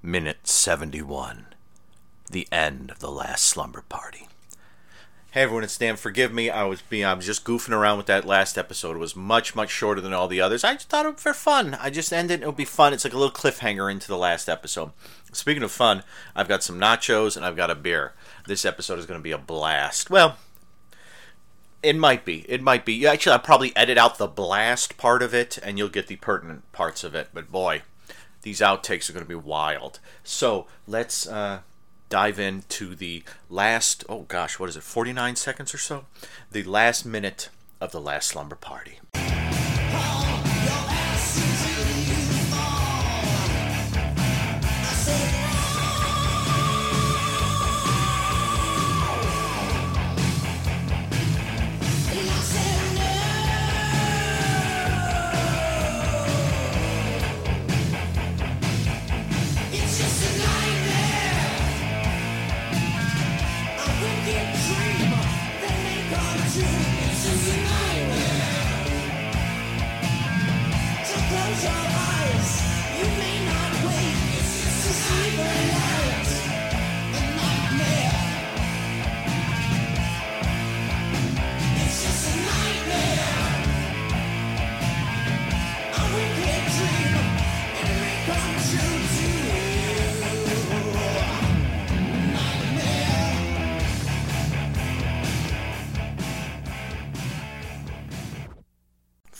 Minute 71. The end of the last slumber party. Hey everyone, it's Dan. Forgive me. I was being I was just goofing around with that last episode. It was much, much shorter than all the others. I just thought it for fun. I just ended it would be fun. It's like a little cliffhanger into the last episode. Speaking of fun, I've got some nachos and I've got a beer. This episode is gonna be a blast. Well, it might be. It might be. Actually, I'll probably edit out the blast part of it, and you'll get the pertinent parts of it. But boy, these outtakes are going to be wild. So let's uh, dive into the last. Oh gosh, what is it? Forty-nine seconds or so. The last minute of the last slumber party.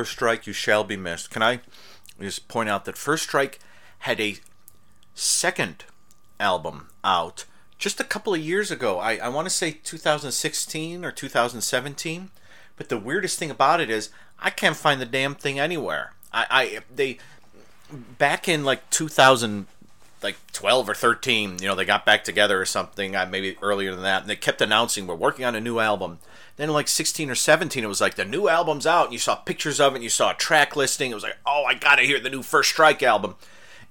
First Strike, you shall be missed. Can I just point out that First Strike had a second album out just a couple of years ago. I, I want to say 2016 or 2017. But the weirdest thing about it is I can't find the damn thing anywhere. I, I they back in like 2000 like 12 or 13 you know they got back together or something uh, maybe earlier than that and they kept announcing we're working on a new album. Then like 16 or 17 it was like the new album's out and you saw pictures of it and you saw a track listing it was like oh i gotta hear the new first strike album.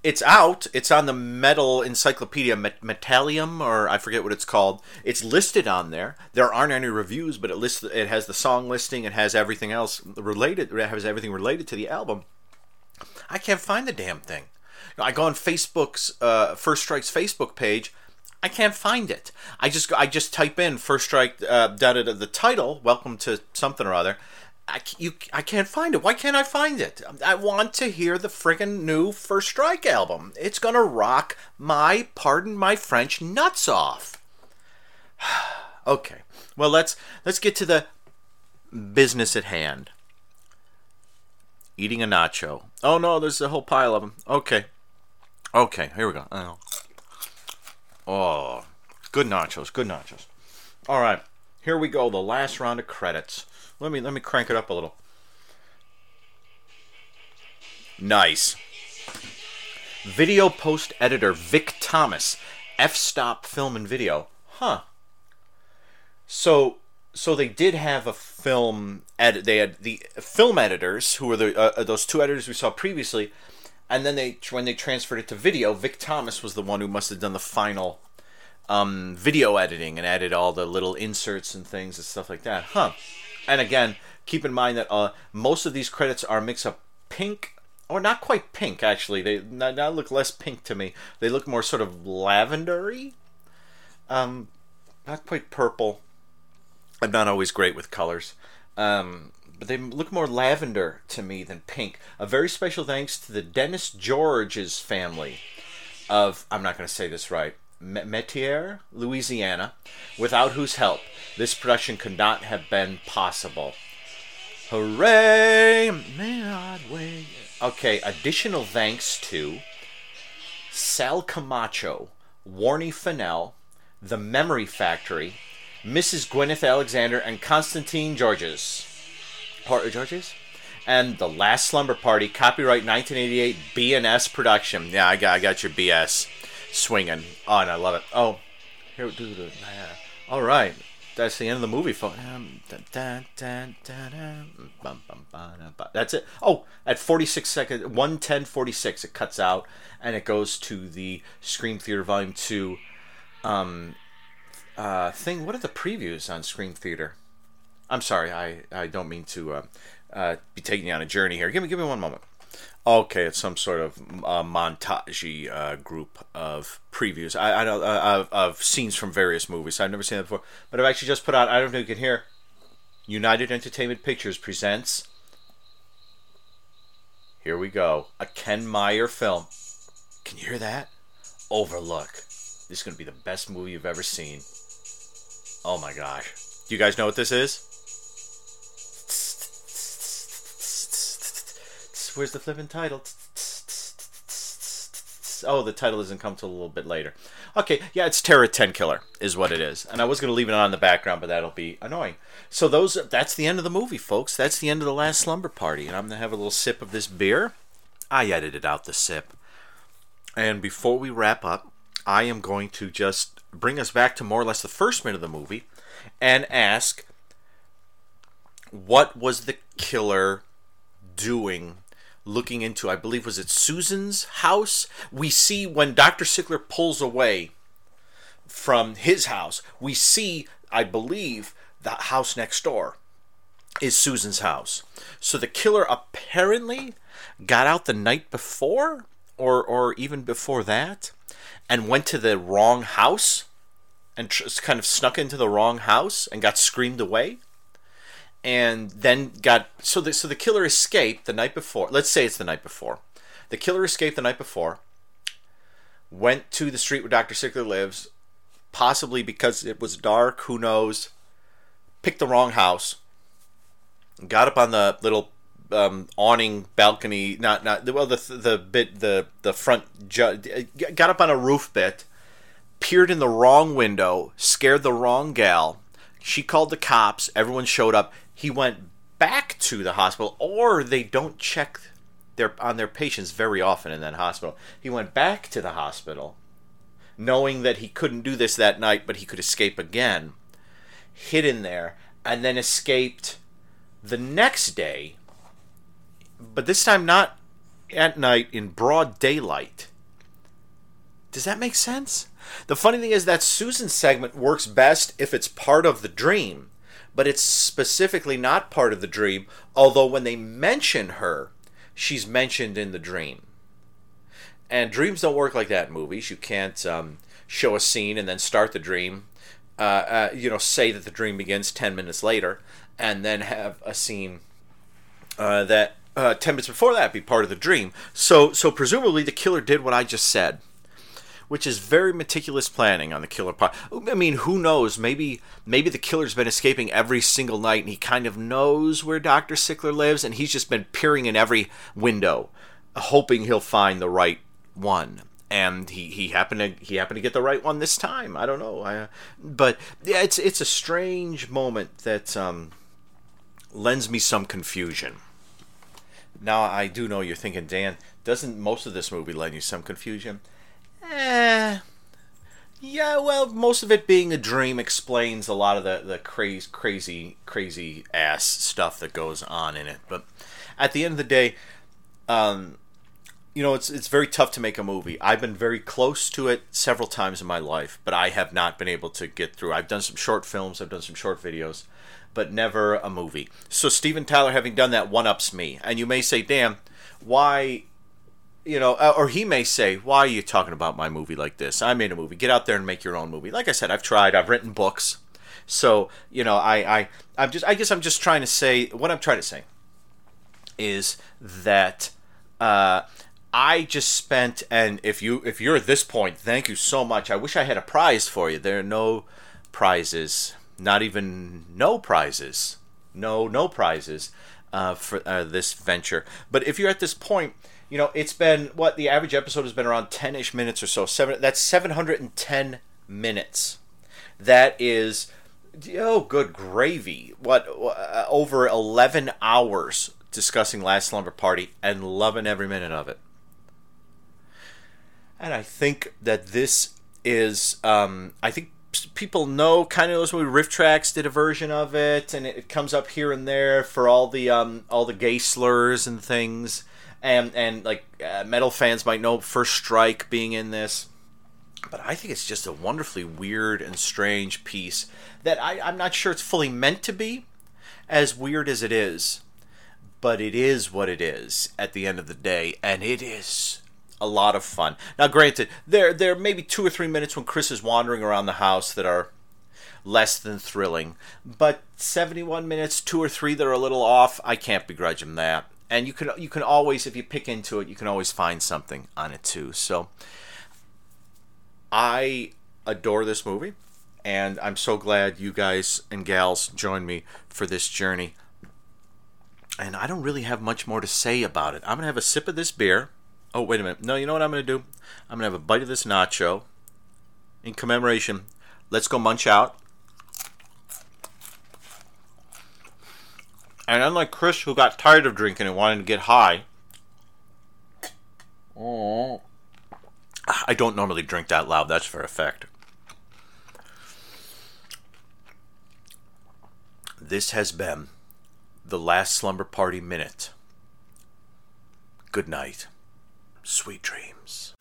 It's out. It's on the metal encyclopedia Met- metallium or i forget what it's called. It's listed on there. There aren't any reviews but it lists it has the song listing it has everything else related it has everything related to the album. I can't find the damn thing. I go on Facebook's uh, First Strike's Facebook page. I can't find it. I just I just type in First Strike uh, da, da, da, the title. Welcome to something or other. I, you, I can't find it. Why can't I find it? I want to hear the friggin' new First Strike album. It's gonna rock my, pardon my French, nuts off. okay, well let's let's get to the business at hand eating a nacho. Oh no, there's a whole pile of them. Okay. Okay, here we go. Oh, oh good nachos, good nachos. All right, here we go. The last round of credits. Let me let me crank it up a little. Nice. Video post editor Vic Thomas, F Stop Film and Video. Huh. So so they did have a film edit. They had the film editors who were the uh, those two editors we saw previously, and then they when they transferred it to video, Vic Thomas was the one who must have done the final um, video editing and added all the little inserts and things and stuff like that. Huh. And again, keep in mind that uh, most of these credits are mix of pink or not quite pink actually. They now now look less pink to me. They look more sort of lavendery. Um, not quite purple. I'm not always great with colors. Um, but they look more lavender to me than pink. A very special thanks to the Dennis George's family of, I'm not going to say this right, Me- Metier, Louisiana, without whose help this production could not have been possible. Hooray! Wait? Okay, additional thanks to Sal Camacho, Warney Fennell, The Memory Factory, Mrs. Gwyneth Alexander, and Constantine Georges. Or Georges? and The Last Slumber Party, copyright 1988, BNS production. Yeah, I got, I got your BS swinging. Oh, and I love it. Oh, here, do the. Yeah. All right, that's the end of the movie. That's it. Oh, at 46 seconds, 110.46, it cuts out and it goes to the Scream Theater Volume 2 um, uh, thing. What are the previews on Scream Theater? I'm sorry, I, I don't mean to uh, uh, be taking you on a journey here. Give me give me one moment. Okay, it's some sort of uh, montage uh, group of previews. I, I know uh, of, of scenes from various movies. I've never seen that before, but I've actually just put out. I don't know if you can hear. United Entertainment Pictures presents. Here we go, a Ken Meyer film. Can you hear that? Overlook. This is going to be the best movie you've ever seen. Oh my gosh. Do you guys know what this is? Where's the flipping title? Oh, the title doesn't come till a little bit later. Okay, yeah, it's Terror 10 Killer is what it is. And I was going to leave it on the background, but that'll be annoying. So those that's the end of the movie, folks. That's the end of the last slumber party. And I'm going to have a little sip of this beer. I edited out the sip. And before we wrap up, I am going to just bring us back to more or less the first minute of the movie and ask what was the killer doing? Looking into i believe was it susan's house? We see when dr sickler pulls away from his house we see i believe the house next door is susan's house. So the killer apparently got out the night before or or even before that and went to the wrong house and tr- kind of snuck into the wrong house and got screamed away and then got so the so the killer escaped the night before. Let's say it's the night before. The killer escaped the night before. Went to the street where Dr. Sickler lives, possibly because it was dark, who knows. Picked the wrong house. Got up on the little um, awning balcony, not not well the the bit the the front ju- got up on a roof bit, peered in the wrong window, scared the wrong gal. She called the cops. Everyone showed up. He went back to the hospital, or they don't check their on their patients very often in that hospital. He went back to the hospital, knowing that he couldn't do this that night, but he could escape again. Hid in there, and then escaped the next day. But this time not at night in broad daylight. Does that make sense? The funny thing is that Susan's segment works best if it's part of the dream, but it's specifically not part of the dream, although when they mention her, she's mentioned in the dream. And dreams don't work like that in movies. You can't um, show a scene and then start the dream, uh, uh, you know, say that the dream begins 10 minutes later, and then have a scene uh, that uh, 10 minutes before that be part of the dream. So, so presumably the killer did what I just said which is very meticulous planning on the killer part. I mean, who knows? Maybe maybe the killer's been escaping every single night, and he kind of knows where Doctor Sickler lives, and he's just been peering in every window, hoping he'll find the right one. And he, he happened to he happened to get the right one this time. I don't know, I, but yeah, it's it's a strange moment that um, lends me some confusion. Now I do know you're thinking, Dan, doesn't most of this movie lend you some confusion? Eh. Yeah, well, most of it being a dream explains a lot of the, the crazy, crazy, crazy ass stuff that goes on in it. But at the end of the day, um, you know, it's it's very tough to make a movie. I've been very close to it several times in my life, but I have not been able to get through. I've done some short films, I've done some short videos, but never a movie. So Steven Tyler, having done that, one ups me. And you may say, "Damn, why you know, uh, or he may say, "Why are you talking about my movie like this? I made a movie. Get out there and make your own movie." Like I said, I've tried. I've written books. So you know, I, I, I'm just, I guess I'm just trying to say what I'm trying to say is that uh, I just spent, and if you, if you're at this point, thank you so much. I wish I had a prize for you. There are no prizes, not even no prizes, no, no prizes uh, for uh, this venture. But if you're at this point you know, it's been what the average episode has been around 10ish minutes or so. Seven that's 710 minutes. That is oh good gravy. What uh, over 11 hours discussing Last Slumber Party and loving every minute of it. And I think that this is, um, I think people know kind of those movie RiffTrax did a version of it and it, comes up here and there for all the um all the gay slurs and things. And and like uh, metal fans might know first strike being in this. But i think it's just a wonderfully weird and strange piece that I, i'm not sure it's fully meant to be as weird as it is. But it is what it is at the end of the day and it is a lot of fun. Now, granted, there there may be two or three minutes when Chris is wandering around the house that are less than thrilling, but 71 minutes, two or three that are a little off, I can't begrudge him that. And you can you can always, if you pick into it, you can always find something on it too. So, I adore this movie, and I'm so glad you guys and gals joined me for this journey. And I don't really have much more to say about it. I'm gonna have a sip of this beer Oh, wait a minute. No, you know what I'm going to do? I'm going to have a bite of this nacho in commemoration. Let's go munch out. And unlike Chris, who got tired of drinking and wanted to get high, oh, I don't normally drink that loud. That's for effect. This has been the last slumber party minute. Good night. Sweet dreams.